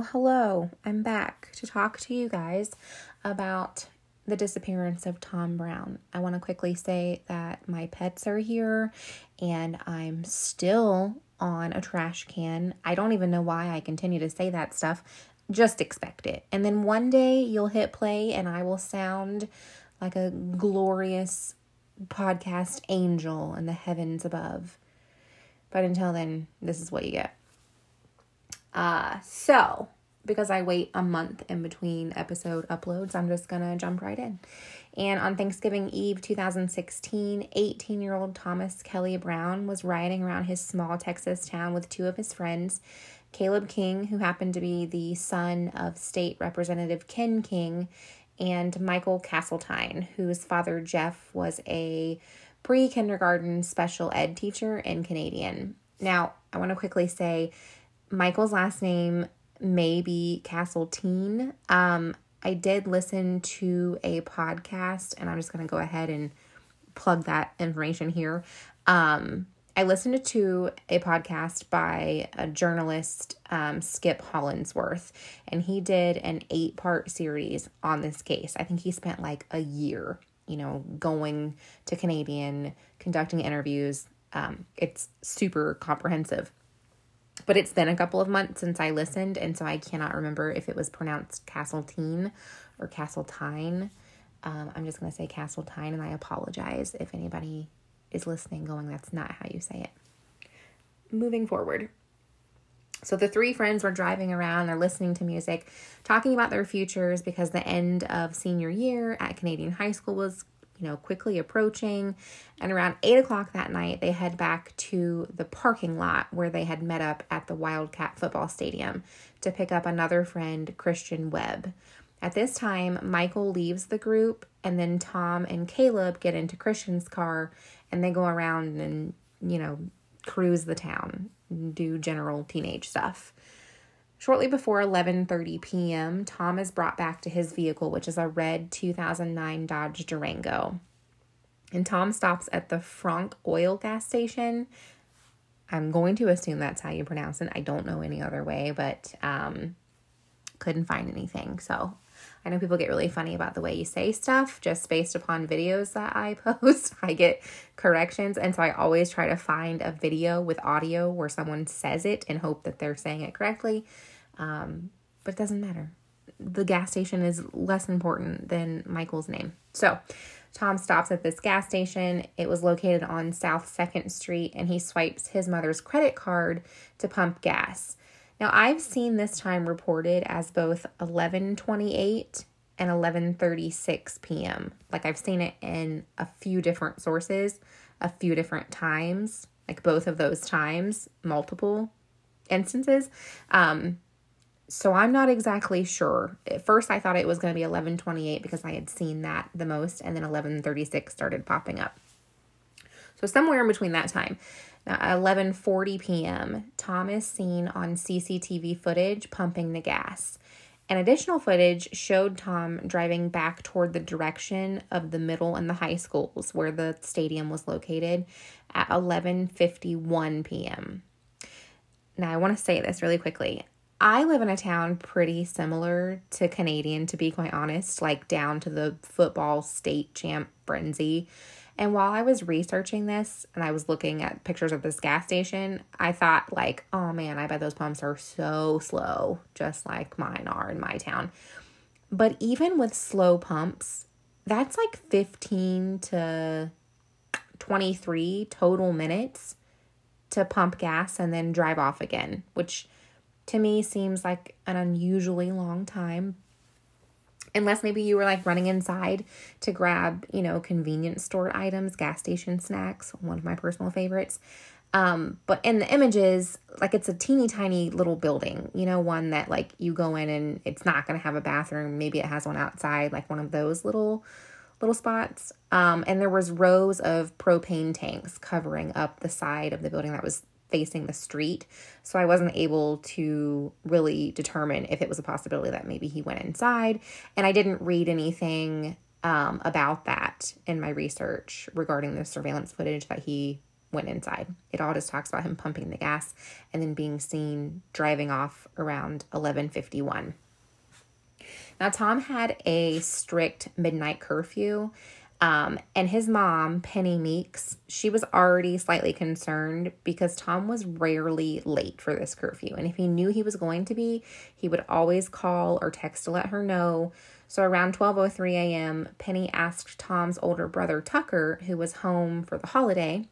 Well, hello. I'm back to talk to you guys about the disappearance of Tom Brown. I want to quickly say that my pets are here and I'm still on a trash can. I don't even know why I continue to say that stuff. Just expect it. And then one day you'll hit play and I will sound like a glorious podcast angel in the heavens above. But until then, this is what you get. Uh, so because I wait a month in between episode uploads, I'm just gonna jump right in. And on Thanksgiving Eve 2016, 18 year old Thomas Kelly Brown was riding around his small Texas town with two of his friends, Caleb King, who happened to be the son of State Representative Ken King, and Michael Castletine, whose father Jeff was a pre kindergarten special ed teacher in Canadian. Now, I want to quickly say Michael's last name may be Castletine. Um, I did listen to a podcast, and I'm just going to go ahead and plug that information here. Um, I listened to a podcast by a journalist, um, Skip Hollandsworth, and he did an eight part series on this case. I think he spent like a year, you know, going to Canadian, conducting interviews. Um, it's super comprehensive but it's been a couple of months since I listened, and so I cannot remember if it was pronounced Castletine or Castletine. Um, I'm just going to say Castletine, and I apologize if anybody is listening going, that's not how you say it. Moving forward. So the three friends were driving around, they're listening to music, talking about their futures because the end of senior year at Canadian high school was you know, quickly approaching. And around eight o'clock that night, they head back to the parking lot where they had met up at the Wildcat football stadium to pick up another friend, Christian Webb. At this time, Michael leaves the group, and then Tom and Caleb get into Christian's car and they go around and, you know, cruise the town, do general teenage stuff. Shortly before 11:30 p.m., Tom is brought back to his vehicle, which is a red 2009 Dodge Durango. And Tom stops at the Frank Oil gas station. I'm going to assume that's how you pronounce it. I don't know any other way, but um, couldn't find anything. So I know people get really funny about the way you say stuff just based upon videos that I post. I get corrections. And so I always try to find a video with audio where someone says it and hope that they're saying it correctly. Um, but it doesn't matter. The gas station is less important than Michael's name. So Tom stops at this gas station. It was located on South 2nd Street, and he swipes his mother's credit card to pump gas. Now, I've seen this time reported as both 1128 and 11:36 p.m. Like I've seen it in a few different sources, a few different times, like both of those times, multiple instances. Um so I'm not exactly sure. At first I thought it was going to be 11:28 because I had seen that the most and then 11:36 started popping up. So somewhere in between that time. Now, at 11:40 p.m., Tom is seen on CCTV footage pumping the gas. And additional footage showed Tom driving back toward the direction of the middle and the high schools where the stadium was located at 11:51 p.m. Now, I want to say this really quickly. I live in a town pretty similar to Canadian, to be quite honest, like down to the football state champ frenzy. And while I was researching this and I was looking at pictures of this gas station, I thought, like, oh man, I bet those pumps are so slow, just like mine are in my town. But even with slow pumps, that's like 15 to 23 total minutes to pump gas and then drive off again, which to me seems like an unusually long time. Unless maybe you were like running inside to grab, you know, convenience store items, gas station snacks, one of my personal favorites. Um, but in the images, like it's a teeny tiny little building, you know, one that like you go in and it's not going to have a bathroom. Maybe it has one outside, like one of those little little spots. Um, and there was rows of propane tanks covering up the side of the building that was facing the street. So I wasn't able to really determine if it was a possibility that maybe he went inside. And I didn't read anything um, about that in my research regarding the surveillance footage that he went inside. It all just talks about him pumping the gas and then being seen driving off around 11:51. Now Tom had a strict midnight curfew um, and his mom, Penny Meeks, she was already slightly concerned because Tom was rarely late for this curfew. And if he knew he was going to be, he would always call or text to let her know. So around 12:03 a.m., Penny asked Tom's older brother Tucker, who was home for the holiday,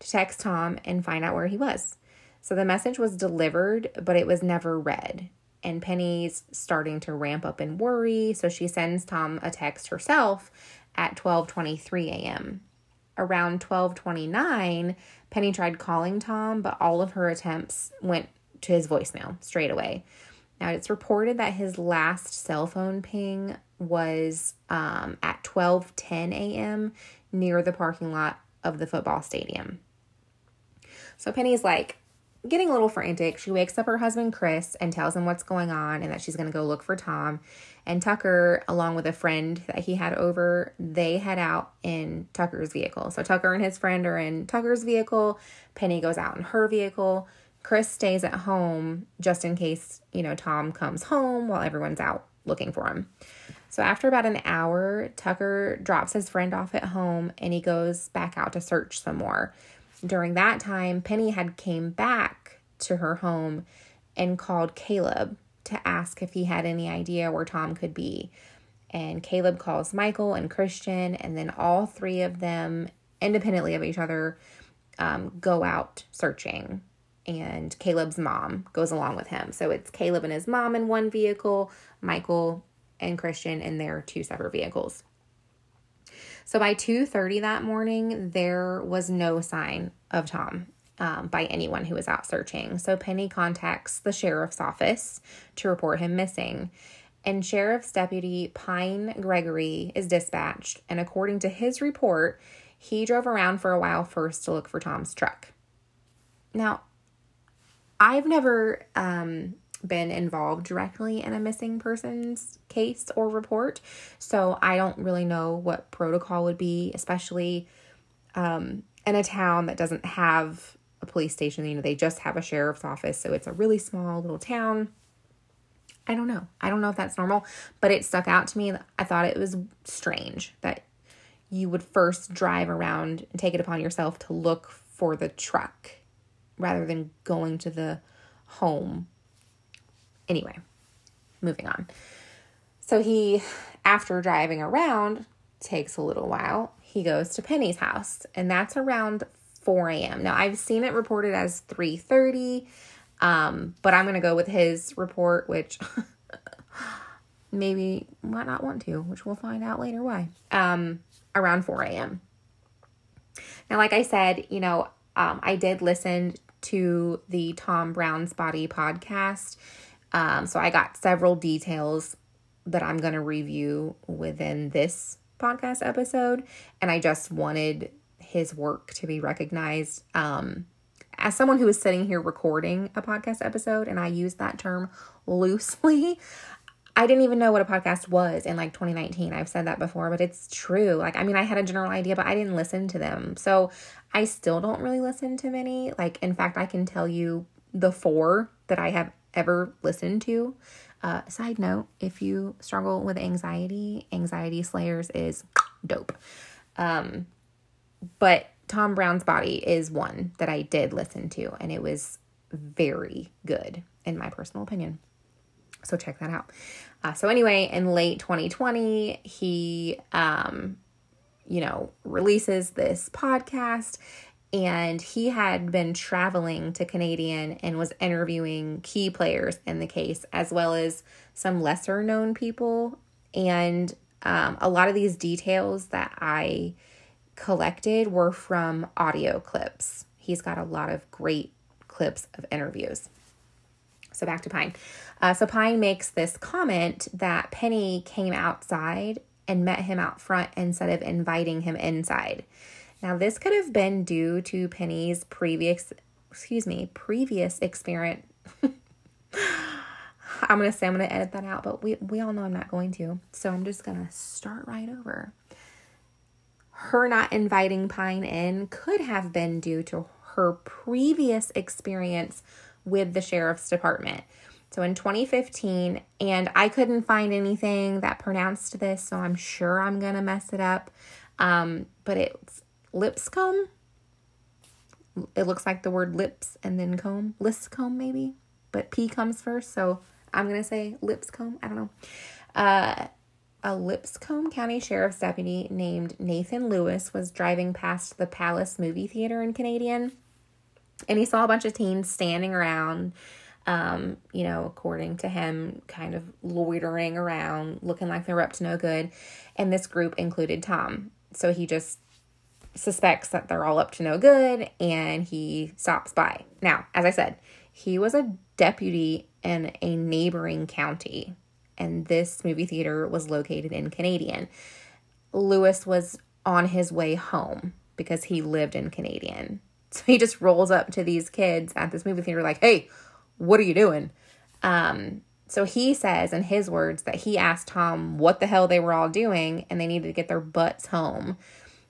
to text Tom and find out where he was. So the message was delivered, but it was never read. And Penny's starting to ramp up in worry, so she sends Tom a text herself at 12:23 a.m. Around 12:29, Penny tried calling Tom, but all of her attempts went to his voicemail straight away. Now, it's reported that his last cell phone ping was um, at 12:10 a.m. near the parking lot of the football stadium. So Penny's like getting a little frantic. She wakes up her husband Chris and tells him what's going on and that she's going to go look for Tom. And Tucker, along with a friend that he had over, they head out in Tucker's vehicle. So Tucker and his friend are in Tucker's vehicle. Penny goes out in her vehicle. Chris stays at home just in case, you know, Tom comes home while everyone's out looking for him. So after about an hour, Tucker drops his friend off at home and he goes back out to search some more. During that time, Penny had came back to her home and called Caleb to ask if he had any idea where Tom could be. And Caleb calls Michael and Christian, and then all three of them, independently of each other, um, go out searching. And Caleb's mom goes along with him. So it's Caleb and his mom in one vehicle, Michael and Christian in their two separate vehicles. So by 2:30 that morning, there was no sign of Tom um, by anyone who was out searching. So Penny contacts the sheriff's office to report him missing. And Sheriff's Deputy Pine Gregory is dispatched. And according to his report, he drove around for a while first to look for Tom's truck. Now, I've never um, been involved directly in a missing persons case or report, so I don't really know what protocol would be, especially um, in a town that doesn't have a police station. You know, they just have a sheriff's office, so it's a really small little town. I don't know. I don't know if that's normal, but it stuck out to me. I thought it was strange that you would first drive around and take it upon yourself to look for the truck rather than going to the home. Anyway, moving on. So he, after driving around, takes a little while. He goes to Penny's house, and that's around 4 a.m. Now I've seen it reported as 3:30, um, but I'm gonna go with his report, which maybe might not want to, which we'll find out later why. Um, around 4 a.m. Now, like I said, you know, um, I did listen to the Tom Brown's Body podcast, um, so I got several details that I'm gonna review within this podcast episode, and I just wanted his work to be recognized. Um, as someone who is sitting here recording a podcast episode, and I use that term loosely, I didn't even know what a podcast was in like 2019. I've said that before, but it's true. Like, I mean, I had a general idea, but I didn't listen to them. So I still don't really listen to many. Like, in fact, I can tell you the four that I have ever listened to. Uh, side note if you struggle with anxiety, Anxiety Slayers is dope. Um, but Tom Brown's Body is one that I did listen to, and it was very good, in my personal opinion. So check that out. Uh, so anyway, in late 2020, he, um, you know, releases this podcast, and he had been traveling to Canadian and was interviewing key players in the case, as well as some lesser known people. And um, a lot of these details that I collected were from audio clips. He's got a lot of great clips of interviews. So back to Pine. Uh, so Pine makes this comment that Penny came outside and met him out front instead of inviting him inside. Now this could have been due to Penny's previous, excuse me, previous experience. I'm gonna say I'm gonna edit that out, but we we all know I'm not going to. So I'm just gonna start right over her not inviting Pine in could have been due to her previous experience with the sheriff's department. So in 2015, and I couldn't find anything that pronounced this, so I'm sure I'm gonna mess it up. Um, but it's Lipscomb. It looks like the word lips and then comb, Lipscomb, maybe, but P comes first, so I'm gonna say Lipscomb. I don't know. Uh, a Lipscomb County Sheriff's deputy named Nathan Lewis was driving past the Palace movie theater in Canadian, and he saw a bunch of teens standing around um, you know, according to him, kind of loitering around, looking like they were up to no good. And this group included Tom. So he just suspects that they're all up to no good and he stops by. Now, as I said, he was a deputy in a neighboring county, and this movie theater was located in Canadian. Lewis was on his way home because he lived in Canadian. So he just rolls up to these kids at this movie theater, like, hey, what are you doing? Um, so he says in his words that he asked Tom what the hell they were all doing and they needed to get their butts home.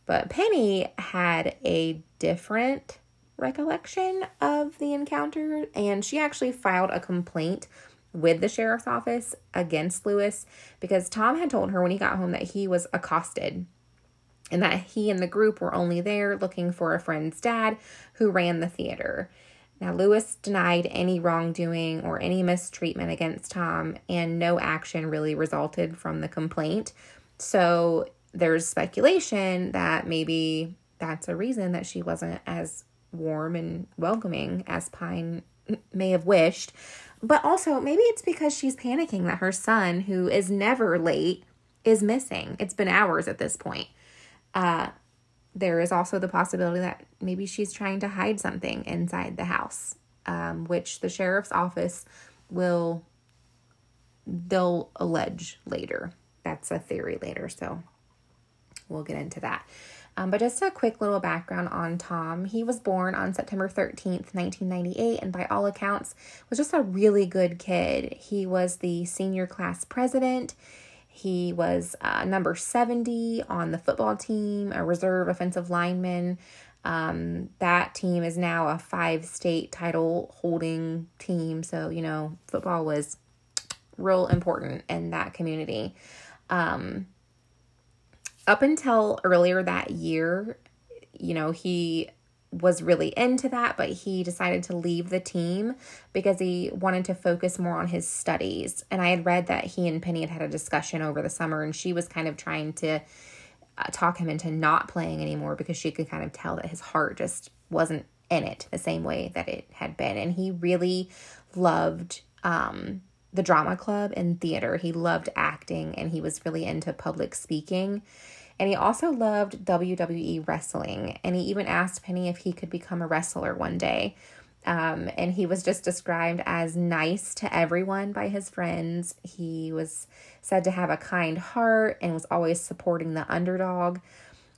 But Penny had a different recollection of the encounter and she actually filed a complaint with the sheriff's office against Lewis because Tom had told her when he got home that he was accosted and that he and the group were only there looking for a friend's dad who ran the theater. Now, Lewis denied any wrongdoing or any mistreatment against Tom, and no action really resulted from the complaint. So, there's speculation that maybe that's a reason that she wasn't as warm and welcoming as Pine may have wished. But also, maybe it's because she's panicking that her son, who is never late, is missing. It's been hours at this point. Uh, there is also the possibility that maybe she's trying to hide something inside the house, um, which the sheriff's office will they'll allege later. That's a theory later, so we'll get into that. Um, but just a quick little background on Tom. He was born on September 13th, 1998, and by all accounts was just a really good kid. He was the senior class president. He was uh, number 70 on the football team, a reserve offensive lineman. Um, that team is now a five state title holding team. So, you know, football was real important in that community. Um, up until earlier that year, you know, he was really into that, but he decided to leave the team because he wanted to focus more on his studies. And I had read that he and Penny had had a discussion over the summer, and she was kind of trying to uh, talk him into not playing anymore because she could kind of tell that his heart just wasn't in it the same way that it had been. And he really loved um, the drama club and theater, he loved acting, and he was really into public speaking. And he also loved WWE wrestling. And he even asked Penny if he could become a wrestler one day. Um, and he was just described as nice to everyone by his friends. He was said to have a kind heart and was always supporting the underdog.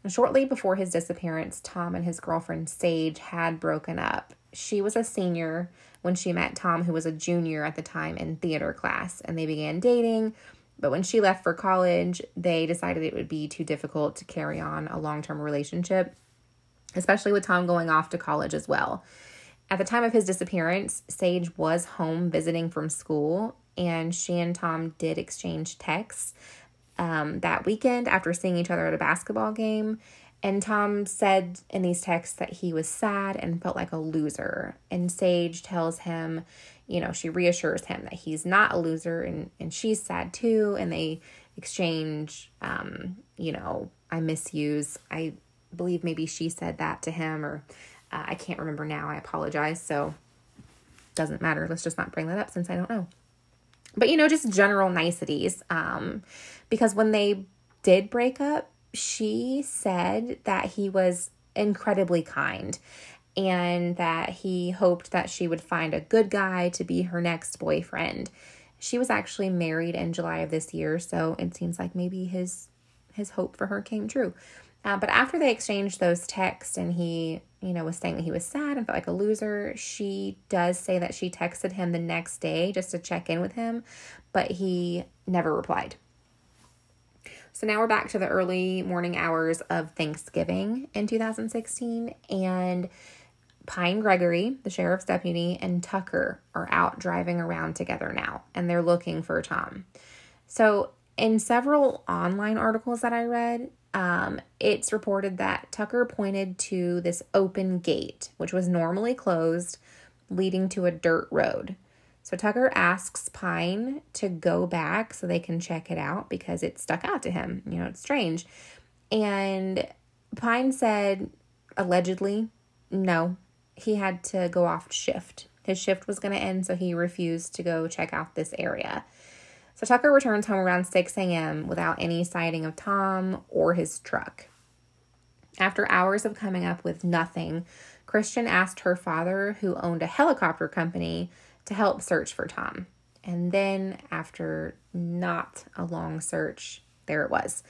Shortly before his disappearance, Tom and his girlfriend Sage had broken up. She was a senior when she met Tom, who was a junior at the time in theater class, and they began dating. But when she left for college, they decided it would be too difficult to carry on a long term relationship, especially with Tom going off to college as well. At the time of his disappearance, Sage was home visiting from school, and she and Tom did exchange texts um, that weekend after seeing each other at a basketball game. And Tom said in these texts that he was sad and felt like a loser. And Sage tells him, you know, she reassures him that he's not a loser and, and she's sad too. And they exchange, um, you know, I misuse. I believe maybe she said that to him, or uh, I can't remember now. I apologize. So, doesn't matter. Let's just not bring that up since I don't know. But, you know, just general niceties. Um, because when they did break up, she said that he was incredibly kind and that he hoped that she would find a good guy to be her next boyfriend. She was actually married in July of this year, so it seems like maybe his his hope for her came true. Uh, but after they exchanged those texts and he, you know, was saying that he was sad and felt like a loser, she does say that she texted him the next day just to check in with him, but he never replied. So now we're back to the early morning hours of Thanksgiving in 2016, and Pine Gregory, the sheriff's deputy, and Tucker are out driving around together now, and they're looking for Tom. So, in several online articles that I read, um, it's reported that Tucker pointed to this open gate, which was normally closed, leading to a dirt road. So Tucker asks Pine to go back so they can check it out because it stuck out to him. You know, it's strange. And Pine said, allegedly, no, he had to go off shift. His shift was going to end, so he refused to go check out this area. So Tucker returns home around 6 a.m. without any sighting of Tom or his truck. After hours of coming up with nothing, Christian asked her father, who owned a helicopter company, to help search for Tom. And then, after not a long search, there it was.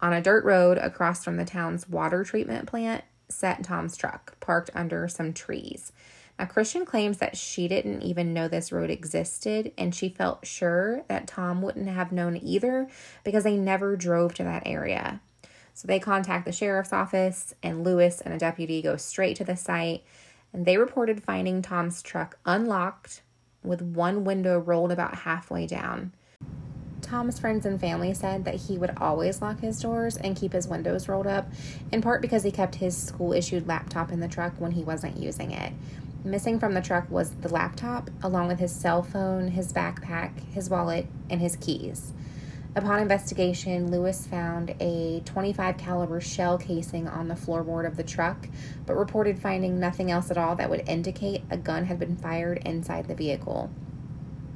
On a dirt road across from the town's water treatment plant, sat Tom's truck, parked under some trees. Now, Christian claims that she didn't even know this road existed, and she felt sure that Tom wouldn't have known either because they never drove to that area. So they contact the sheriff's office, and Lewis and a deputy go straight to the site, and they reported finding Tom's truck unlocked with one window rolled about halfway down. Tom's friends and family said that he would always lock his doors and keep his windows rolled up, in part because he kept his school issued laptop in the truck when he wasn't using it. Missing from the truck was the laptop, along with his cell phone, his backpack, his wallet, and his keys. Upon investigation, Lewis found a 25 caliber shell casing on the floorboard of the truck, but reported finding nothing else at all that would indicate a gun had been fired inside the vehicle.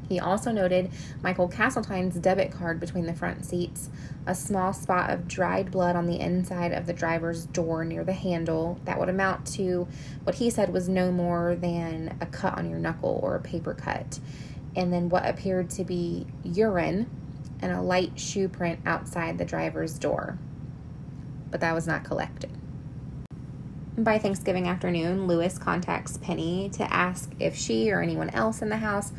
He also noted Michael Castletine's debit card between the front seats, a small spot of dried blood on the inside of the driver's door near the handle that would amount to what he said was no more than a cut on your knuckle or a paper cut, and then what appeared to be urine and a light shoe print outside the driver's door. But that was not collected. By Thanksgiving afternoon, Lewis contacts Penny to ask if she or anyone else in the house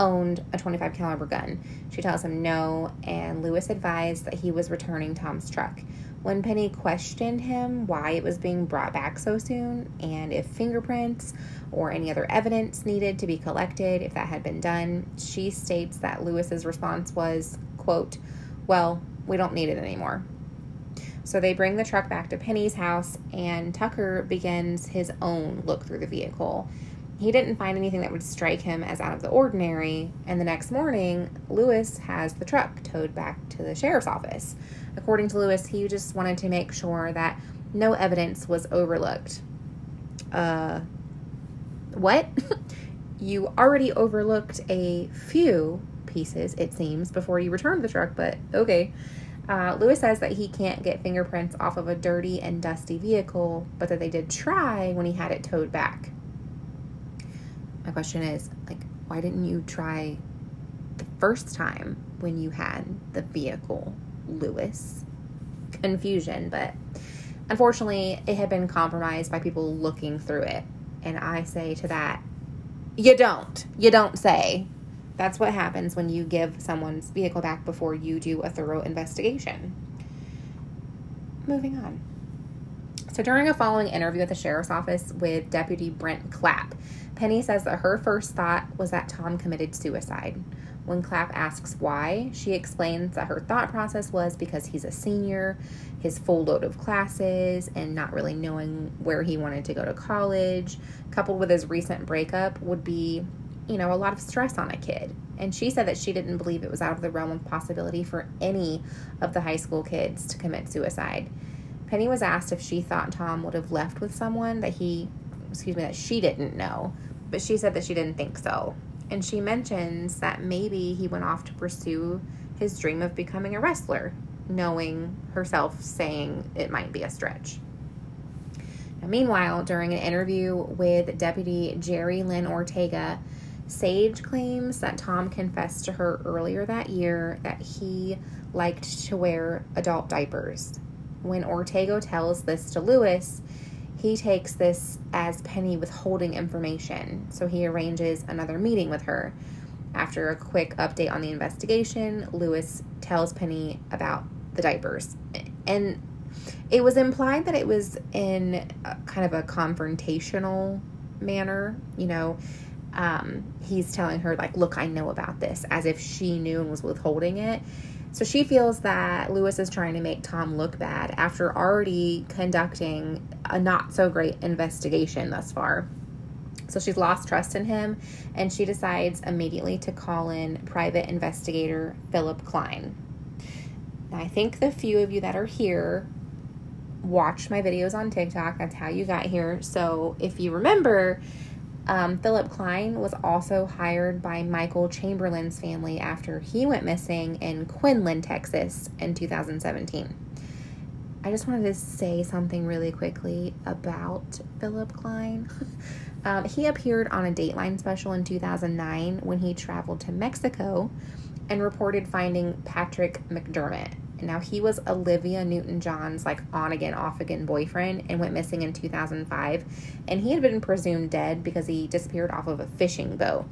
owned a 25 caliber gun. She tells him no, and Lewis advised that he was returning Tom's truck. When Penny questioned him why it was being brought back so soon and if fingerprints or any other evidence needed to be collected if that had been done, she states that Lewis's response was, quote, well, we don't need it anymore. So they bring the truck back to Penny's house, and Tucker begins his own look through the vehicle. He didn't find anything that would strike him as out of the ordinary, and the next morning, Lewis has the truck towed back to the sheriff's office. According to Lewis, he just wanted to make sure that no evidence was overlooked. Uh, what? you already overlooked a few pieces, it seems, before you returned the truck, but okay. Uh, Lewis says that he can't get fingerprints off of a dirty and dusty vehicle, but that they did try when he had it towed back. My question is, like, why didn't you try the first time when you had the vehicle, Lewis? Confusion, but unfortunately, it had been compromised by people looking through it. And I say to that, you don't. You don't say. That's what happens when you give someone's vehicle back before you do a thorough investigation. Moving on. So, during a following interview at the sheriff's office with Deputy Brent Clapp, Penny says that her first thought was that Tom committed suicide. When Clapp asks why, she explains that her thought process was because he's a senior, his full load of classes, and not really knowing where he wanted to go to college, coupled with his recent breakup, would be you know, a lot of stress on a kid. And she said that she didn't believe it was out of the realm of possibility for any of the high school kids to commit suicide. Penny was asked if she thought Tom would have left with someone that he, excuse me, that she didn't know, but she said that she didn't think so. And she mentions that maybe he went off to pursue his dream of becoming a wrestler, knowing herself saying it might be a stretch. Now, meanwhile, during an interview with Deputy Jerry Lynn Ortega, Sage claims that Tom confessed to her earlier that year that he liked to wear adult diapers. When Ortego tells this to Lewis, he takes this as Penny withholding information, so he arranges another meeting with her. After a quick update on the investigation, Lewis tells Penny about the diapers. And it was implied that it was in kind of a confrontational manner, you know. Um, he's telling her, like, look, I know about this, as if she knew and was withholding it. So she feels that Lewis is trying to make Tom look bad after already conducting a not so great investigation thus far. So she's lost trust in him and she decides immediately to call in private investigator Philip Klein. Now, I think the few of you that are here watched my videos on TikTok. That's how you got here. So if you remember, um, Philip Klein was also hired by Michael Chamberlain's family after he went missing in Quinlan, Texas in 2017. I just wanted to say something really quickly about Philip Klein. um, he appeared on a Dateline special in 2009 when he traveled to Mexico and reported finding Patrick McDermott, now, he was Olivia Newton John's like on again, off again boyfriend and went missing in 2005. And he had been presumed dead because he disappeared off of a fishing boat.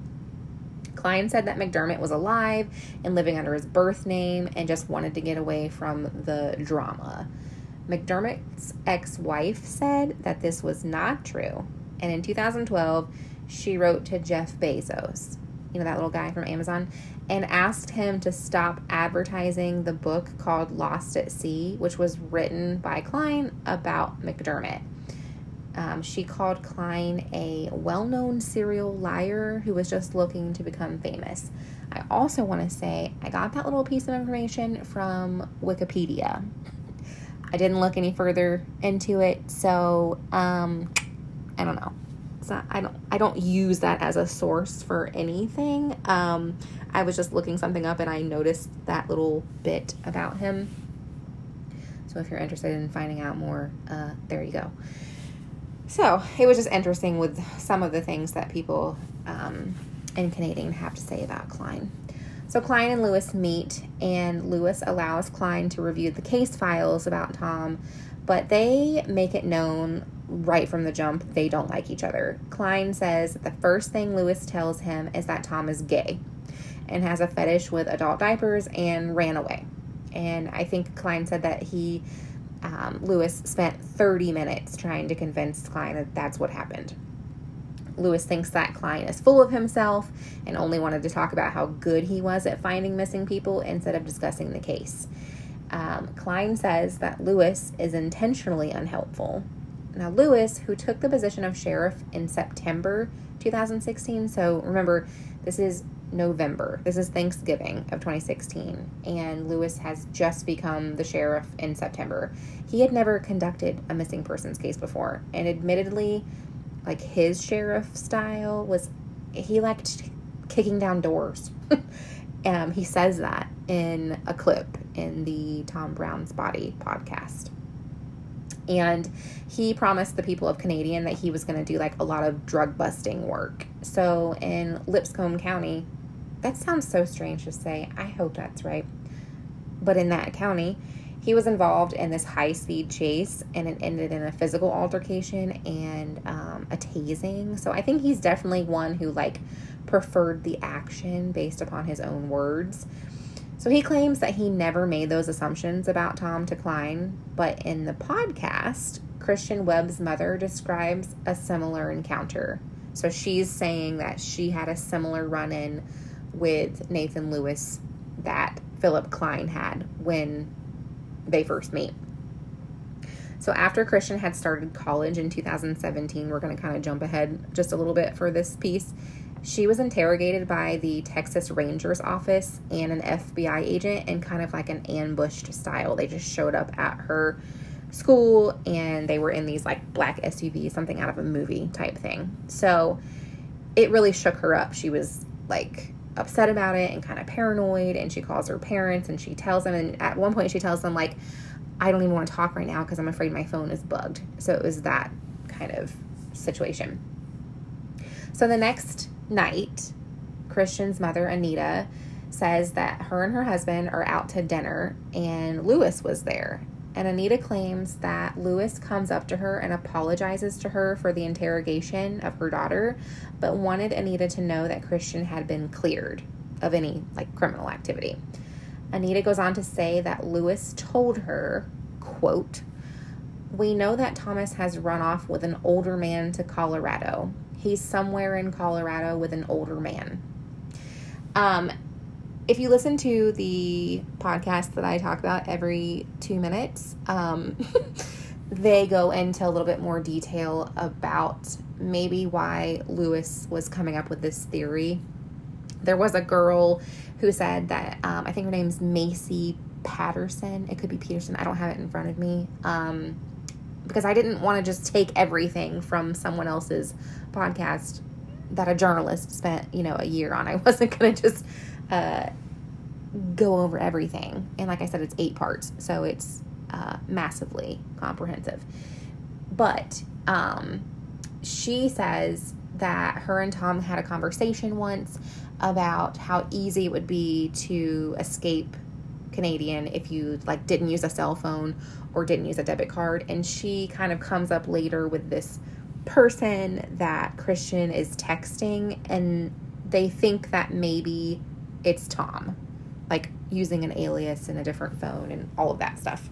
Klein said that McDermott was alive and living under his birth name and just wanted to get away from the drama. McDermott's ex wife said that this was not true. And in 2012, she wrote to Jeff Bezos, you know, that little guy from Amazon, and asked him to stop advertising the book called Lost at Sea, which was written by Klein about McDermott. Um, she called Klein a well known serial liar who was just looking to become famous. I also want to say I got that little piece of information from Wikipedia. I didn't look any further into it, so um, I don't know. Not, I don't I don't use that as a source for anything. Um, I was just looking something up and I noticed that little bit about him. So if you're interested in finding out more, uh, there you go. So it was just interesting with some of the things that people um, in Canadian have to say about Klein. So Klein and Lewis meet, and Lewis allows Klein to review the case files about Tom, but they make it known right from the jump they don't like each other. Klein says the first thing Lewis tells him is that Tom is gay and has a fetish with adult diapers and ran away. And I think Klein said that he, um, Lewis, spent 30 minutes trying to convince Klein that that's what happened. Lewis thinks that Klein is full of himself and only wanted to talk about how good he was at finding missing people instead of discussing the case. Um, Klein says that Lewis is intentionally unhelpful. Now, Lewis, who took the position of sheriff in September 2016, so remember, this is November. This is Thanksgiving of 2016, and Lewis has just become the sheriff in September. He had never conducted a missing persons case before, and admittedly, like his sheriff style was he liked kicking down doors. um, he says that in a clip in the Tom Brown's Body podcast. And he promised the people of Canadian that he was going to do like a lot of drug busting work. So in Lipscomb County, that sounds so strange to say. I hope that's right. But in that county, he was involved in this high speed chase and it ended in a physical altercation and um, a tasing. So I think he's definitely one who like preferred the action based upon his own words. So he claims that he never made those assumptions about Tom to Klein, but in the podcast, Christian Webb's mother describes a similar encounter. So she's saying that she had a similar run in with Nathan Lewis that Philip Klein had when they first meet. So after Christian had started college in 2017, we're going to kind of jump ahead just a little bit for this piece. She was interrogated by the Texas Rangers office and an FBI agent in kind of like an ambushed style. They just showed up at her school and they were in these like black SUVs, something out of a movie type thing. So it really shook her up. She was like upset about it and kind of paranoid and she calls her parents and she tells them and at one point she tells them like I don't even want to talk right now because I'm afraid my phone is bugged. So it was that kind of situation. So the next night, Christian's mother Anita says that her and her husband are out to dinner and Lewis was there and Anita claims that Lewis comes up to her and apologizes to her for the interrogation of her daughter, but wanted Anita to know that Christian had been cleared of any like criminal activity. Anita goes on to say that Lewis told her, quote, We know that Thomas has run off with an older man to Colorado. He's somewhere in Colorado with an older man. Um, if you listen to the podcast that I talk about every two minutes, um, they go into a little bit more detail about maybe why Lewis was coming up with this theory. There was a girl who said that um, I think her name's Macy Patterson. It could be Peterson. I don't have it in front of me. Um, because I didn't want to just take everything from someone else's podcast that a journalist spent, you know, a year on. I wasn't going to just uh, go over everything. And like I said, it's eight parts, so it's uh, massively comprehensive. But um, she says that her and Tom had a conversation once about how easy it would be to escape Canadian if you like didn't use a cell phone or didn't use a debit card and she kind of comes up later with this person that Christian is texting and they think that maybe it's Tom like using an alias and a different phone and all of that stuff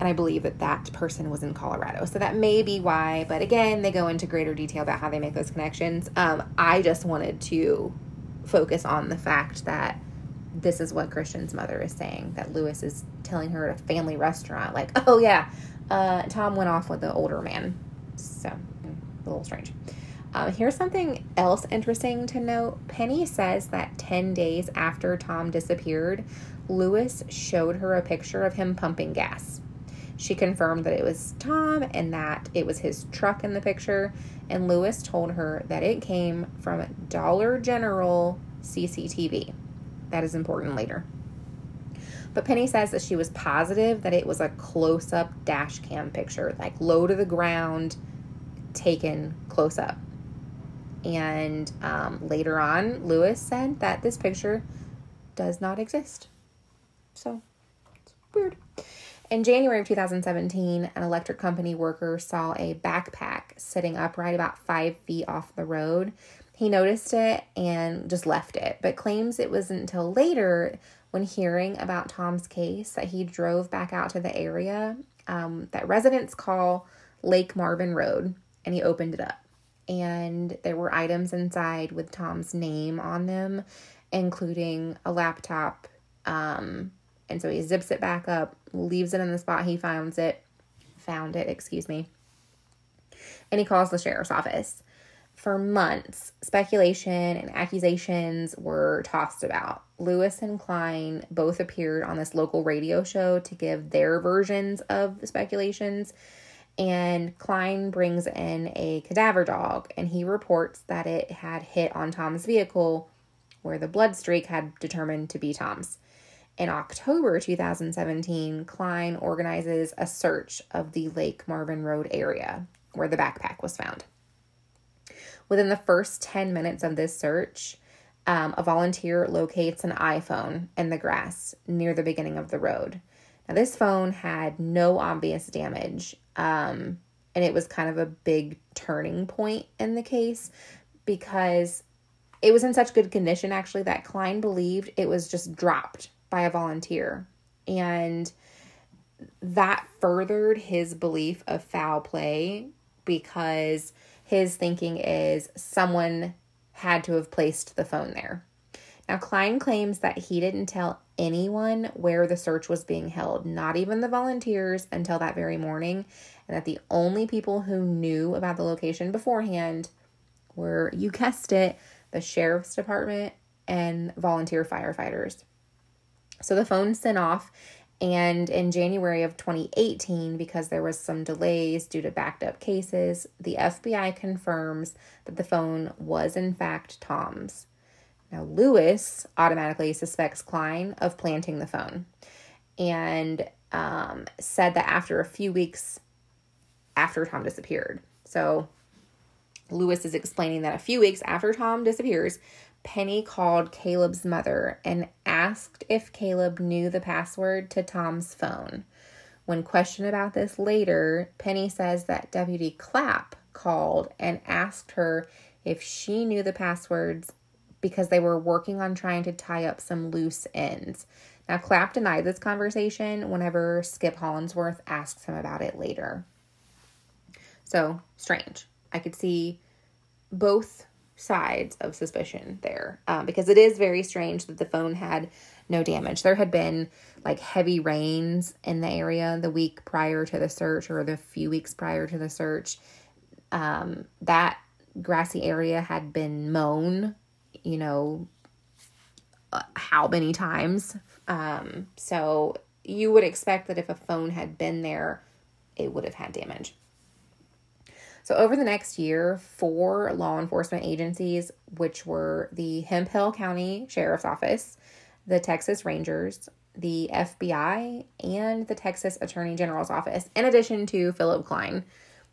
and I believe that that person was in Colorado. So that may be why, but again, they go into greater detail about how they make those connections. Um, I just wanted to focus on the fact that this is what Christian's mother is saying that Lewis is telling her at a family restaurant, like, oh yeah, uh, Tom went off with the older man. So, a little strange. Uh, here's something else interesting to note. Penny says that 10 days after Tom disappeared, Lewis showed her a picture of him pumping gas. She confirmed that it was Tom and that it was his truck in the picture. And Lewis told her that it came from Dollar General CCTV. That is important later. But Penny says that she was positive that it was a close up dash cam picture, like low to the ground, taken close up. And um, later on, Lewis said that this picture does not exist. So it's weird. In January of 2017, an electric company worker saw a backpack sitting upright about five feet off the road. He noticed it and just left it, but claims it wasn't until later, when hearing about Tom's case, that he drove back out to the area um, that residents call Lake Marvin Road, and he opened it up. And there were items inside with Tom's name on them, including a laptop, um, and so he zips it back up, leaves it in the spot he finds it, found it, excuse me. And he calls the sheriff's office. For months, speculation and accusations were tossed about. Lewis and Klein both appeared on this local radio show to give their versions of the speculations. And Klein brings in a cadaver dog and he reports that it had hit on Tom's vehicle where the blood streak had determined to be Tom's. In October 2017, Klein organizes a search of the Lake Marvin Road area where the backpack was found. Within the first 10 minutes of this search, um, a volunteer locates an iPhone in the grass near the beginning of the road. Now, this phone had no obvious damage, um, and it was kind of a big turning point in the case because it was in such good condition, actually, that Klein believed it was just dropped by a volunteer. And that furthered his belief of foul play because his thinking is someone had to have placed the phone there. Now, Klein claims that he didn't tell anyone where the search was being held, not even the volunteers, until that very morning, and that the only people who knew about the location beforehand were, you guessed it, the sheriff's department and volunteer firefighters. So the phone sent off, and in January of 2018, because there was some delays due to backed up cases, the FBI confirms that the phone was in fact Tom's. Now, Lewis automatically suspects Klein of planting the phone and um, said that after a few weeks after Tom disappeared. So, Lewis is explaining that a few weeks after Tom disappears, Penny called Caleb's mother and asked if Caleb knew the password to Tom's phone. When questioned about this later, Penny says that Deputy Clapp called and asked her if she knew the passwords, because they were working on trying to tie up some loose ends. Now, Clapp denied this conversation whenever Skip Hollandsworth asked him about it later. So, strange. I could see both sides of suspicion there um, because it is very strange that the phone had no damage. There had been like heavy rains in the area the week prior to the search or the few weeks prior to the search. Um, that grassy area had been mown, you know, uh, how many times. Um, so you would expect that if a phone had been there, it would have had damage. So, over the next year, four law enforcement agencies, which were the Hemphill County Sheriff's Office, the Texas Rangers, the FBI, and the Texas Attorney General's Office, in addition to Philip Klein,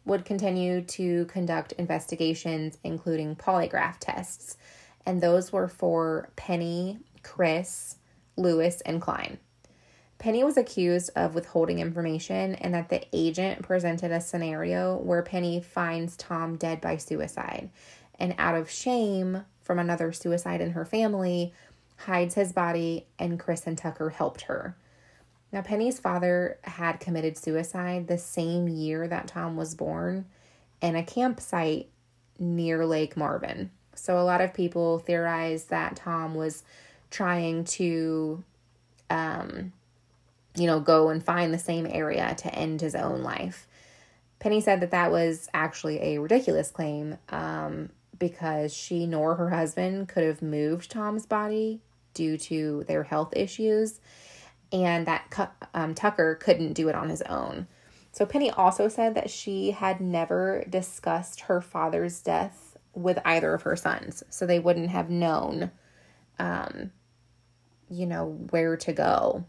would continue to conduct investigations, including polygraph tests. And those were for Penny, Chris, Lewis, and Klein. Penny was accused of withholding information and that the agent presented a scenario where Penny finds Tom dead by suicide and out of shame from another suicide in her family hides his body and Chris and Tucker helped her. Now Penny's father had committed suicide the same year that Tom was born in a campsite near Lake Marvin. So a lot of people theorize that Tom was trying to um you know, go and find the same area to end his own life. Penny said that that was actually a ridiculous claim um, because she nor her husband could have moved Tom's body due to their health issues, and that um, Tucker couldn't do it on his own. So Penny also said that she had never discussed her father's death with either of her sons, so they wouldn't have known, um, you know, where to go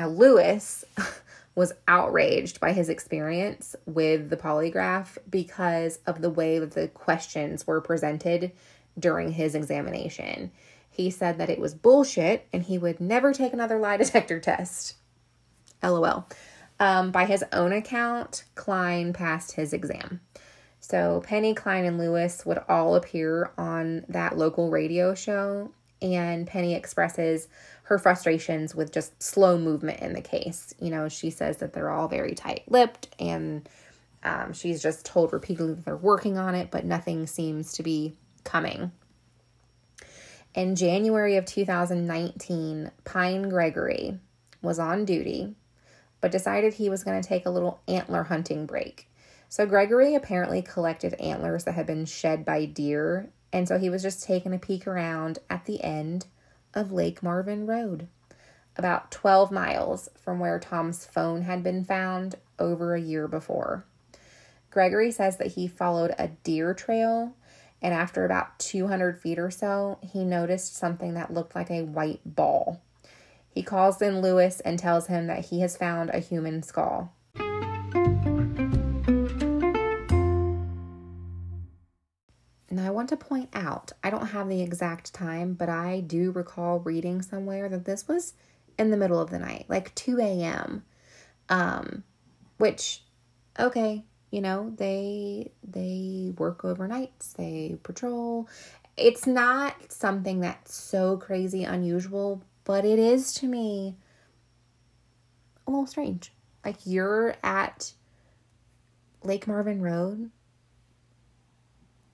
now, Lewis was outraged by his experience with the polygraph because of the way that the questions were presented during his examination. He said that it was bullshit and he would never take another lie detector test. LOL. Um, by his own account, Klein passed his exam. So Penny, Klein, and Lewis would all appear on that local radio show, and Penny expresses her frustrations with just slow movement in the case. You know, she says that they're all very tight lipped and um, she's just told repeatedly that they're working on it, but nothing seems to be coming. In January of 2019, Pine Gregory was on duty, but decided he was going to take a little antler hunting break. So, Gregory apparently collected antlers that had been shed by deer, and so he was just taking a peek around at the end of Lake Marvin Road, about 12 miles from where Tom's phone had been found over a year before. Gregory says that he followed a deer trail, and after about 200 feet or so, he noticed something that looked like a white ball. He calls in Lewis and tells him that he has found a human skull. Now, I want to point out, I don't have the exact time, but I do recall reading somewhere that this was in the middle of the night, like 2 a.m. Um, which, okay, you know, they they work overnights, they patrol. It's not something that's so crazy unusual, but it is to me a little strange. Like you're at Lake Marvin Road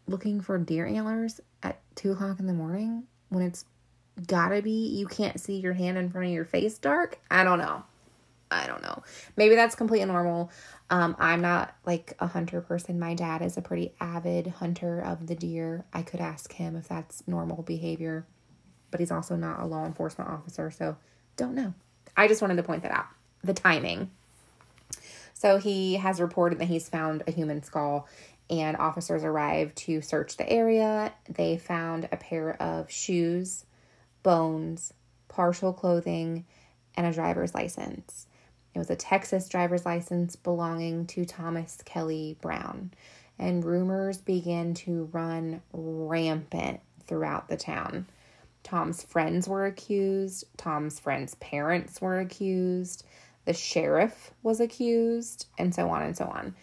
looking for deer antlers at two o'clock in the morning when it's gotta be you can't see your hand in front of your face dark? I don't know. I don't know. Maybe that's completely normal. Um, I'm not like a hunter person. My dad is a pretty avid hunter of the deer. I could ask him if that's normal behavior, but he's also not a law enforcement officer, so don't know. I just wanted to point that out. The timing. So he has reported that he's found a human skull and officers arrived to search the area. They found a pair of shoes, bones, partial clothing, and a driver's license. It was a Texas driver's license belonging to Thomas Kelly Brown. And rumors began to run rampant throughout the town. Tom's friends were accused, Tom's friends' parents were accused, the sheriff was accused, and so on and so on.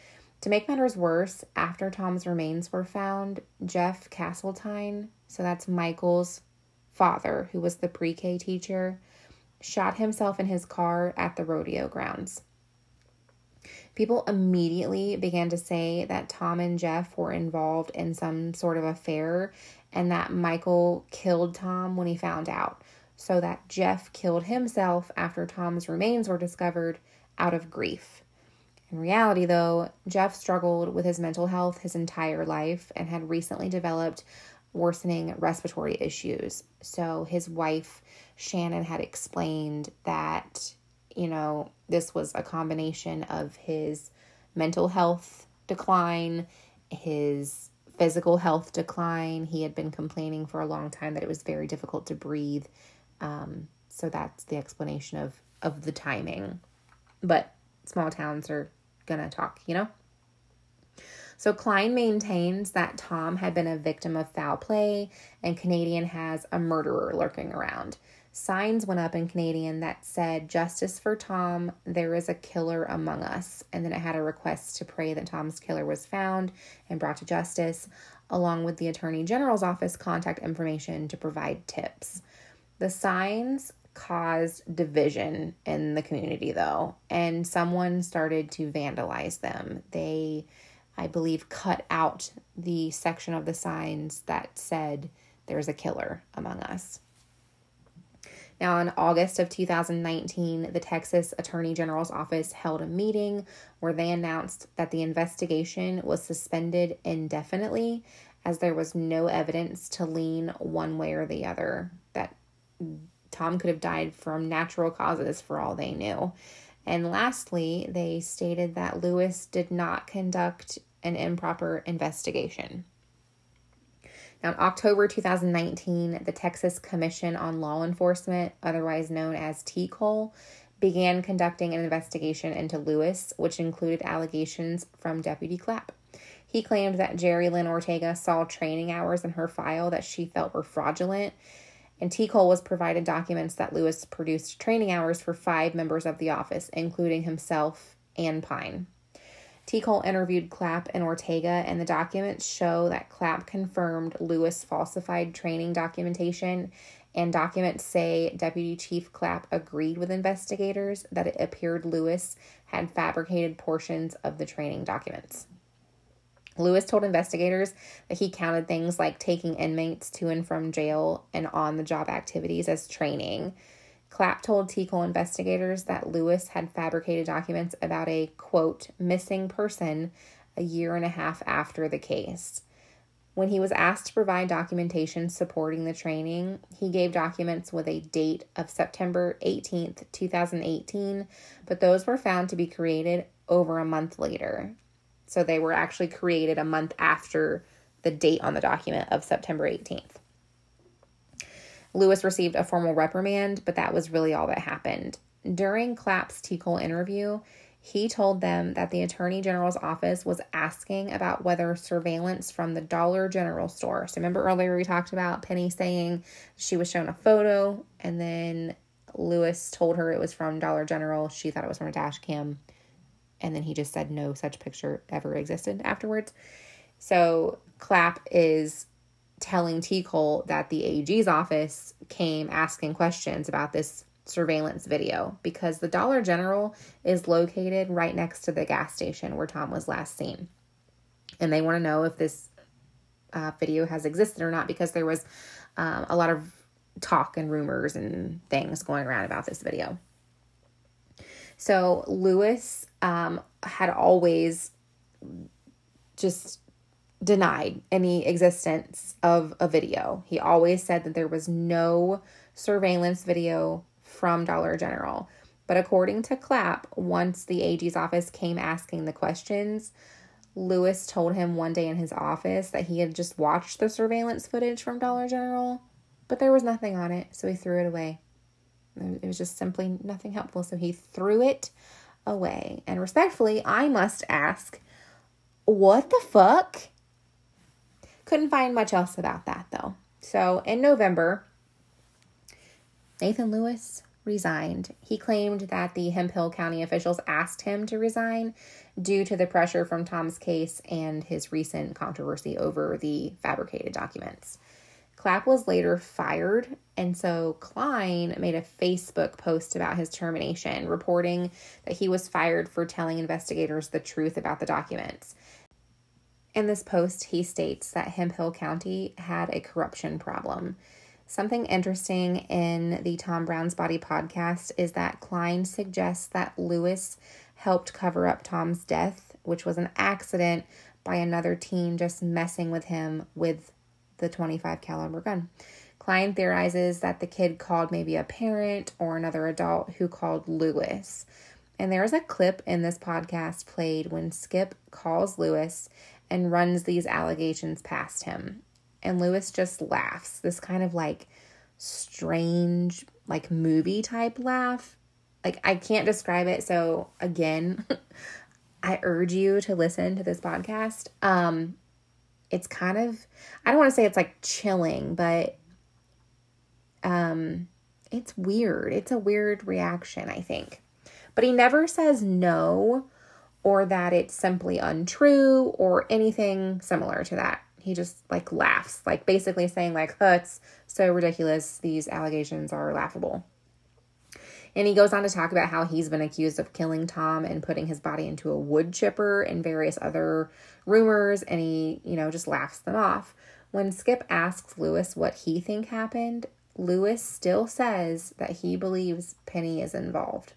To make matters worse, after Tom's remains were found, Jeff Castletine, so that's Michael's father, who was the pre K teacher, shot himself in his car at the rodeo grounds. People immediately began to say that Tom and Jeff were involved in some sort of affair and that Michael killed Tom when he found out, so that Jeff killed himself after Tom's remains were discovered out of grief. In reality, though, Jeff struggled with his mental health his entire life and had recently developed worsening respiratory issues. So his wife, Shannon, had explained that, you know, this was a combination of his mental health decline, his physical health decline. He had been complaining for a long time that it was very difficult to breathe. Um, so that's the explanation of of the timing. But small towns are gonna talk, you know. So Klein maintains that Tom had been a victim of foul play and Canadian has a murderer lurking around. Signs went up in Canadian that said, Justice for Tom, there is a killer among us. And then it had a request to pray that Tom's killer was found and brought to justice, along with the Attorney General's office contact information to provide tips. The signs caused division in the community, though, and someone started to vandalize them. They I believe, cut out the section of the signs that said there's a killer among us. Now, in August of 2019, the Texas Attorney General's office held a meeting where they announced that the investigation was suspended indefinitely as there was no evidence to lean one way or the other, that Tom could have died from natural causes for all they knew. And lastly, they stated that Lewis did not conduct an improper investigation. Now, in October 2019, the Texas Commission on Law Enforcement, otherwise known as TCOLE, began conducting an investigation into Lewis, which included allegations from Deputy Clapp. He claimed that Jerry Lynn Ortega saw training hours in her file that she felt were fraudulent and TCOLE was provided documents that Lewis produced training hours for five members of the office, including himself and Pine. TCOLE interviewed Clapp and Ortega, and the documents show that Clapp confirmed Lewis falsified training documentation, and documents say Deputy Chief Clapp agreed with investigators that it appeared Lewis had fabricated portions of the training documents. Lewis told investigators that he counted things like taking inmates to and from jail and on the job activities as training. Clapp told TCOLE investigators that Lewis had fabricated documents about a quote missing person a year and a half after the case. When he was asked to provide documentation supporting the training, he gave documents with a date of September 18th, 2018, but those were found to be created over a month later. So they were actually created a month after the date on the document of September 18th. Lewis received a formal reprimand, but that was really all that happened. During Clapp's TCOLE interview, he told them that the Attorney General's office was asking about whether surveillance from the Dollar General store. So, remember earlier we talked about Penny saying she was shown a photo, and then Lewis told her it was from Dollar General. She thought it was from a dash cam and then he just said no such picture ever existed afterwards. So Clapp is telling TCOLE that the AG's office came asking questions about this surveillance video because the Dollar General is located right next to the gas station where Tom was last seen. And they want to know if this uh, video has existed or not because there was um, a lot of talk and rumors and things going around about this video. So Lewis um, had always just denied any existence of a video. He always said that there was no surveillance video from Dollar General. But according to Clapp, once the AG's office came asking the questions, Lewis told him one day in his office that he had just watched the surveillance footage from Dollar General, but there was nothing on it, so he threw it away. It was just simply nothing helpful. So he threw it away. And respectfully, I must ask, what the fuck? Couldn't find much else about that though. So in November, Nathan Lewis resigned. He claimed that the Hemphill County officials asked him to resign due to the pressure from Tom's case and his recent controversy over the fabricated documents. Clapp was later fired, and so Klein made a Facebook post about his termination, reporting that he was fired for telling investigators the truth about the documents. In this post, he states that Hemphill County had a corruption problem. Something interesting in the Tom Brown's Body podcast is that Klein suggests that Lewis helped cover up Tom's death, which was an accident by another teen just messing with him with the 25 caliber gun. Klein theorizes that the kid called maybe a parent or another adult who called Lewis. And there's a clip in this podcast played when Skip calls Lewis and runs these allegations past him. And Lewis just laughs, this kind of like strange, like movie type laugh. Like I can't describe it. So again, I urge you to listen to this podcast. Um, it's kind of I don't want to say it's like chilling, but um it's weird. It's a weird reaction, I think. But he never says no or that it's simply untrue or anything similar to that. He just like laughs, like basically saying like, "That's so ridiculous. These allegations are laughable." And he goes on to talk about how he's been accused of killing Tom and putting his body into a wood chipper and various other rumors, and he, you know, just laughs them off. When Skip asks Lewis what he think happened, Lewis still says that he believes Penny is involved.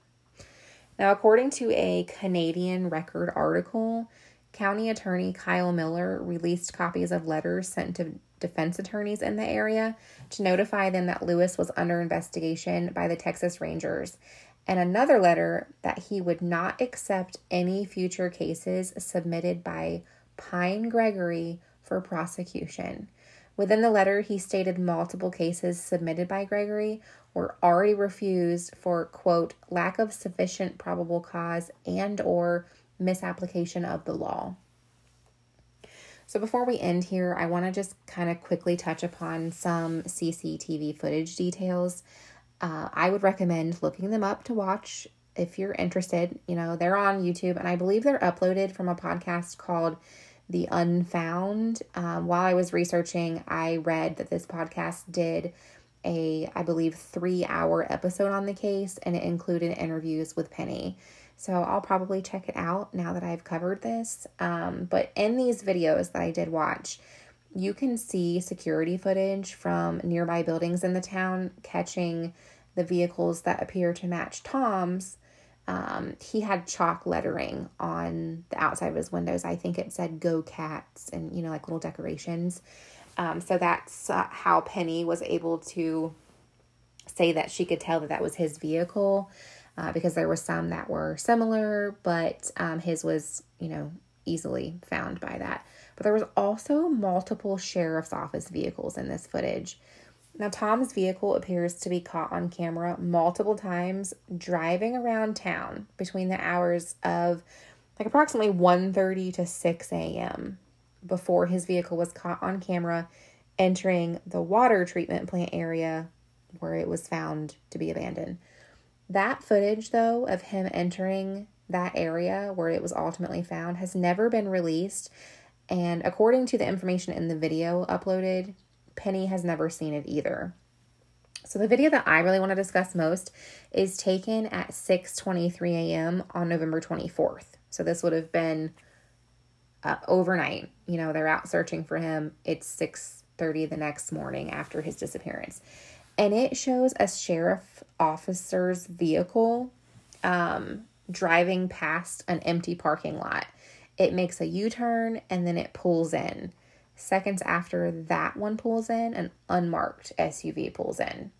Now, according to a Canadian record article, County Attorney Kyle Miller released copies of letters sent to defense attorneys in the area to notify them that Lewis was under investigation by the Texas Rangers, and another letter that he would not accept any future cases submitted by Pine Gregory for prosecution. Within the letter, he stated multiple cases submitted by Gregory were already refused for quote lack of sufficient probable cause and or misapplication of the law. So before we end here, I want to just kind of quickly touch upon some CCTV footage details. Uh, I would recommend looking them up to watch if you're interested. You know, they're on YouTube, and I believe they're uploaded from a podcast called The Unfound. Um, while I was researching, I read that this podcast did a, I believe, three hour episode on the case, and it included interviews with Penny. So I'll probably check it out now that I've covered this. Um, but in these videos that I did watch, you can see security footage from nearby buildings in the town catching the vehicles that appear to match Tom's. Um, he had chalk lettering on the outside of his windows. I think it said "Go Cats" and you know like little decorations. Um, so that's uh, how Penny was able to say that she could tell that that was his vehicle uh, because there were some that were similar, but um, his was, you know, easily found by that. But there was also multiple sheriff's office vehicles in this footage. Now, Tom's vehicle appears to be caught on camera multiple times driving around town between the hours of like approximately 1:30 to 6 a.m. before his vehicle was caught on camera entering the water treatment plant area where it was found to be abandoned. That footage, though, of him entering that area where it was ultimately found has never been released. And according to the information in the video uploaded, Penny has never seen it either. So the video that I really want to discuss most is taken at 6:23 a.m. on November 24th. So this would have been uh, overnight. You know, they're out searching for him. It's 6:30 the next morning after his disappearance and it shows a sheriff officer's vehicle um, driving past an empty parking lot. It makes a U turn and then it pulls in. Seconds after that one pulls in, an unmarked SUV pulls in.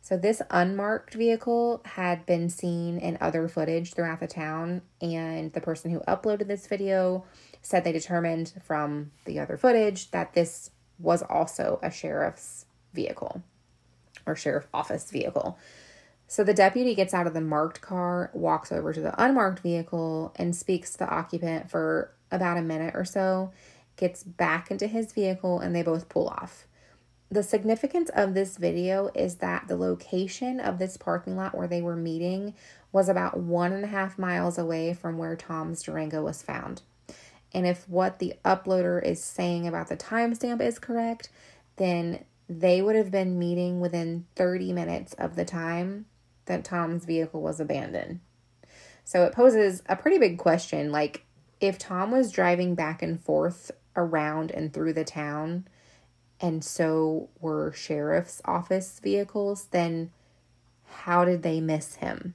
So, this unmarked vehicle had been seen in other footage throughout the town, and the person who uploaded this video said they determined from the other footage that this was also a sheriff's vehicle or sheriff office vehicle. So the deputy gets out of the marked car, walks over to the unmarked vehicle, and speaks to the occupant for about a minute or so, gets back into his vehicle, and they both pull off. the significance of this video is that the location of this parking lot where they were meeting was about one and a half miles away from where Tom's Durango was found. And if what the uploader is saying about the timestamp is correct, then they would have been meeting within 30 minutes of the time that Tom's vehicle was abandoned. So it poses a pretty big question like, if Tom was driving back and forth around and through the town, and so were sheriff's office vehicles, then how did they miss him?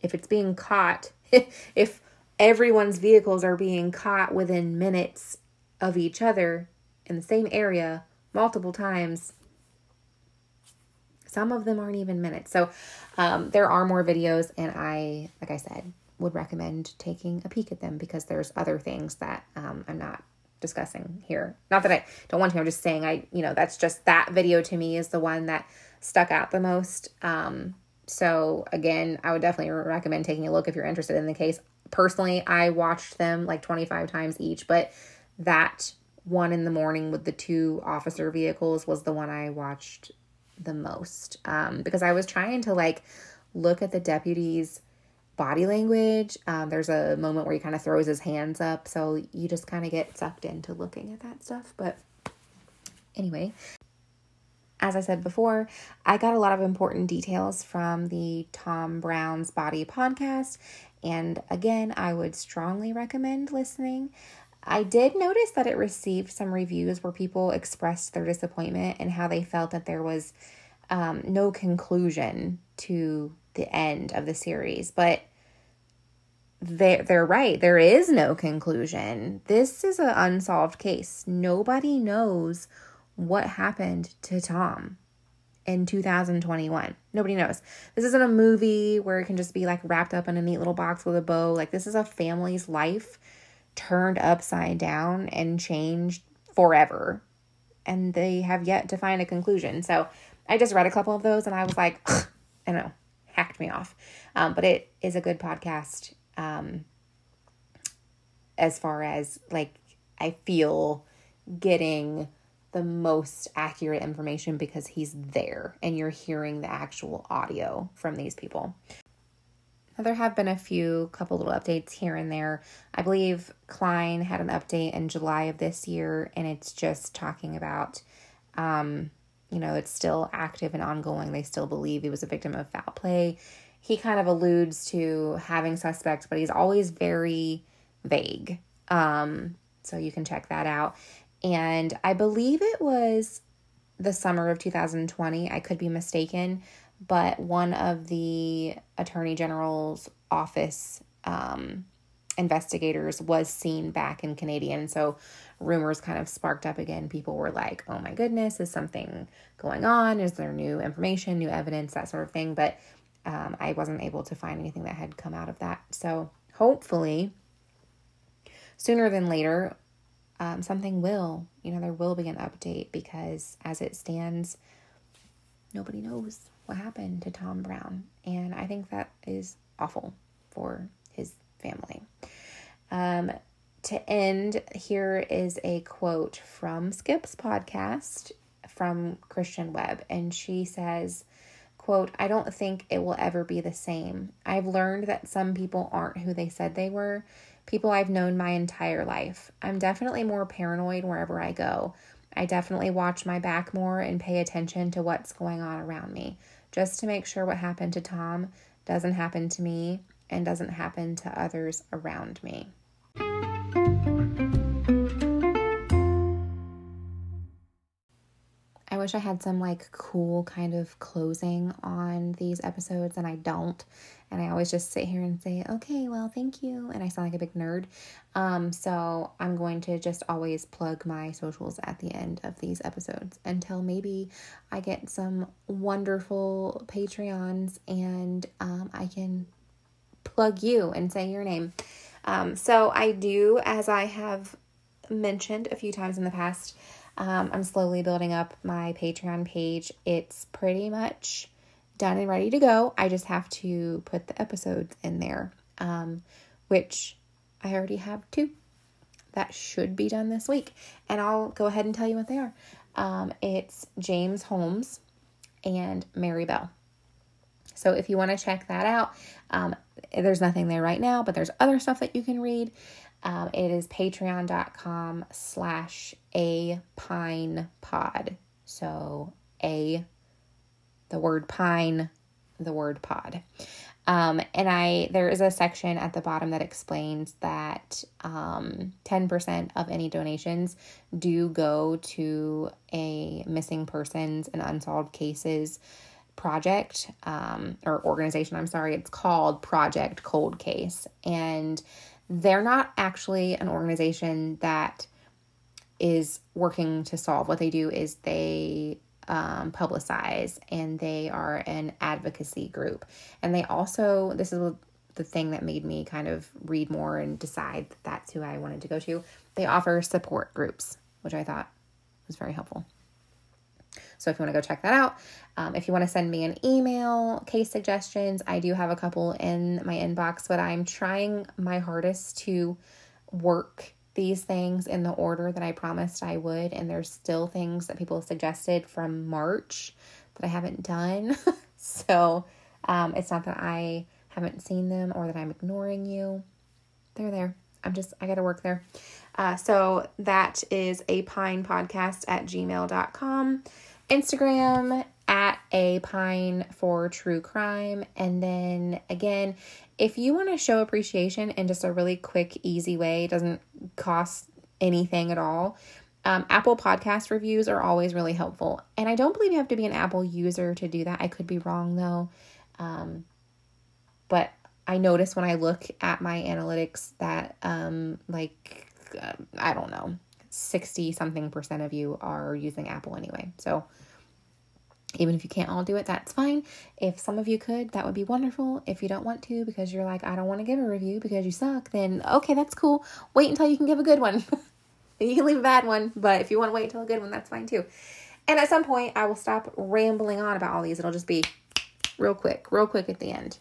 If it's being caught, if everyone's vehicles are being caught within minutes of each other in the same area multiple times, some of them aren't even minutes. So um, there are more videos, and I, like I said, would recommend taking a peek at them because there's other things that um, I'm not discussing here. Not that I don't want to, I'm just saying I, you know, that's just that video to me is the one that stuck out the most. Um, so again, I would definitely recommend taking a look if you're interested in the case. Personally, I watched them like 25 times each, but that one in the morning with the two officer vehicles was the one I watched the most um, because I was trying to like look at the deputy's body language. Um, there's a moment where he kind of throws his hands up, so you just kind of get sucked into looking at that stuff. But anyway, as I said before, I got a lot of important details from the Tom Brown's Body podcast, and again, I would strongly recommend listening. I did notice that it received some reviews where people expressed their disappointment and how they felt that there was um, no conclusion to the end of the series, but they they're right. There is no conclusion. This is an unsolved case. Nobody knows what happened to Tom in 2021. Nobody knows. This isn't a movie where it can just be like wrapped up in a neat little box with a bow. Like this is a family's life turned upside down and changed forever. And they have yet to find a conclusion. So I just read a couple of those and I was like, I know, hacked me off. Um, but it is a good podcast. Um, as far as like, I feel getting the most accurate information because he's there and you're hearing the actual audio from these people. There have been a few couple little updates here and there. I believe Klein had an update in July of this year, and it's just talking about um, you know, it's still active and ongoing. They still believe he was a victim of foul play. He kind of alludes to having suspects, but he's always very vague. Um, so you can check that out. And I believe it was the summer of 2020. I could be mistaken, but one of the attorney general's office um, investigators was seen back in Canadian. So rumors kind of sparked up again. People were like, oh my goodness, is something going on? Is there new information, new evidence, that sort of thing? But um, I wasn't able to find anything that had come out of that. So hopefully, sooner than later, um, something will, you know, there will be an update because as it stands, nobody knows what happened to Tom Brown. And I think that is awful for his family. Um, to end, here is a quote from Skip's podcast from Christian Webb, and she says, quote, I don't think it will ever be the same. I've learned that some people aren't who they said they were, people I've known my entire life. I'm definitely more paranoid wherever I go. I definitely watch my back more and pay attention to what's going on around me, just to make sure what happened to Tom doesn't happen to me and doesn't happen to others around me. Wish I had some like cool kind of closing on these episodes, and I don't. And I always just sit here and say, okay, well, thank you. And I sound like a big nerd. Um, so I'm going to just always plug my socials at the end of these episodes until maybe I get some wonderful Patreons and um, I can plug you and say your name. Um, so I do, as I have mentioned a few times in the past, um, I'm slowly building up my Patreon page. It's pretty much done and ready to go. I just have to put the episodes in there, um, which I already have two. That should be done this week. And I'll go ahead and tell you what they are. Um, it's James Holmes and Mary Bell. So if you want to check that out, um, there's nothing there right now, but there's other stuff that you can read. Um, it is patreon.com slash a pine pod. So a, the word pine, the word pod. Um, and I there is a section at the bottom that explains that um, 10% of any donations do go to a missing persons and unsolved cases project um, or organization. I'm sorry, it's called Project Cold Case. And they're not actually an organization that is working to solve. What they do is they um, publicize and they are an advocacy group. And they also, this is the thing that made me kind of read more and decide that that's who I wanted to go to. They offer support groups, which I thought was very helpful. So if you want to go check that out, um, if you want to send me an email, case suggestions, I do have a couple in my inbox, but I'm trying my hardest to work these things in the order that I promised I would. And there's still things that people suggested from March that I haven't done. so um, it's not that I haven't seen them or that I'm ignoring you. They're there. I'm just, I got to work there. Uh, so that is a pine podcast at gmail.com. Instagram at a pine for true crime. And then again, if you want to show appreciation in just a really quick, easy way, doesn't cost anything at all. Um, Apple podcast reviews are always really helpful. And I don't believe you have to be an Apple user to do that. I could be wrong though. Um, but I notice when I look at my analytics that, um, like, uh, I don't know, 60 something percent of you are using Apple anyway. So, even if you can't all do it, that's fine. If some of you could, that would be wonderful. If you don't want to because you're like, I don't want to give a review because you suck, then okay, that's cool. Wait until you can give a good one. you can leave a bad one, but if you want to wait until a good one, that's fine too. And at some point, I will stop rambling on about all these. It'll just be real quick, real quick at the end.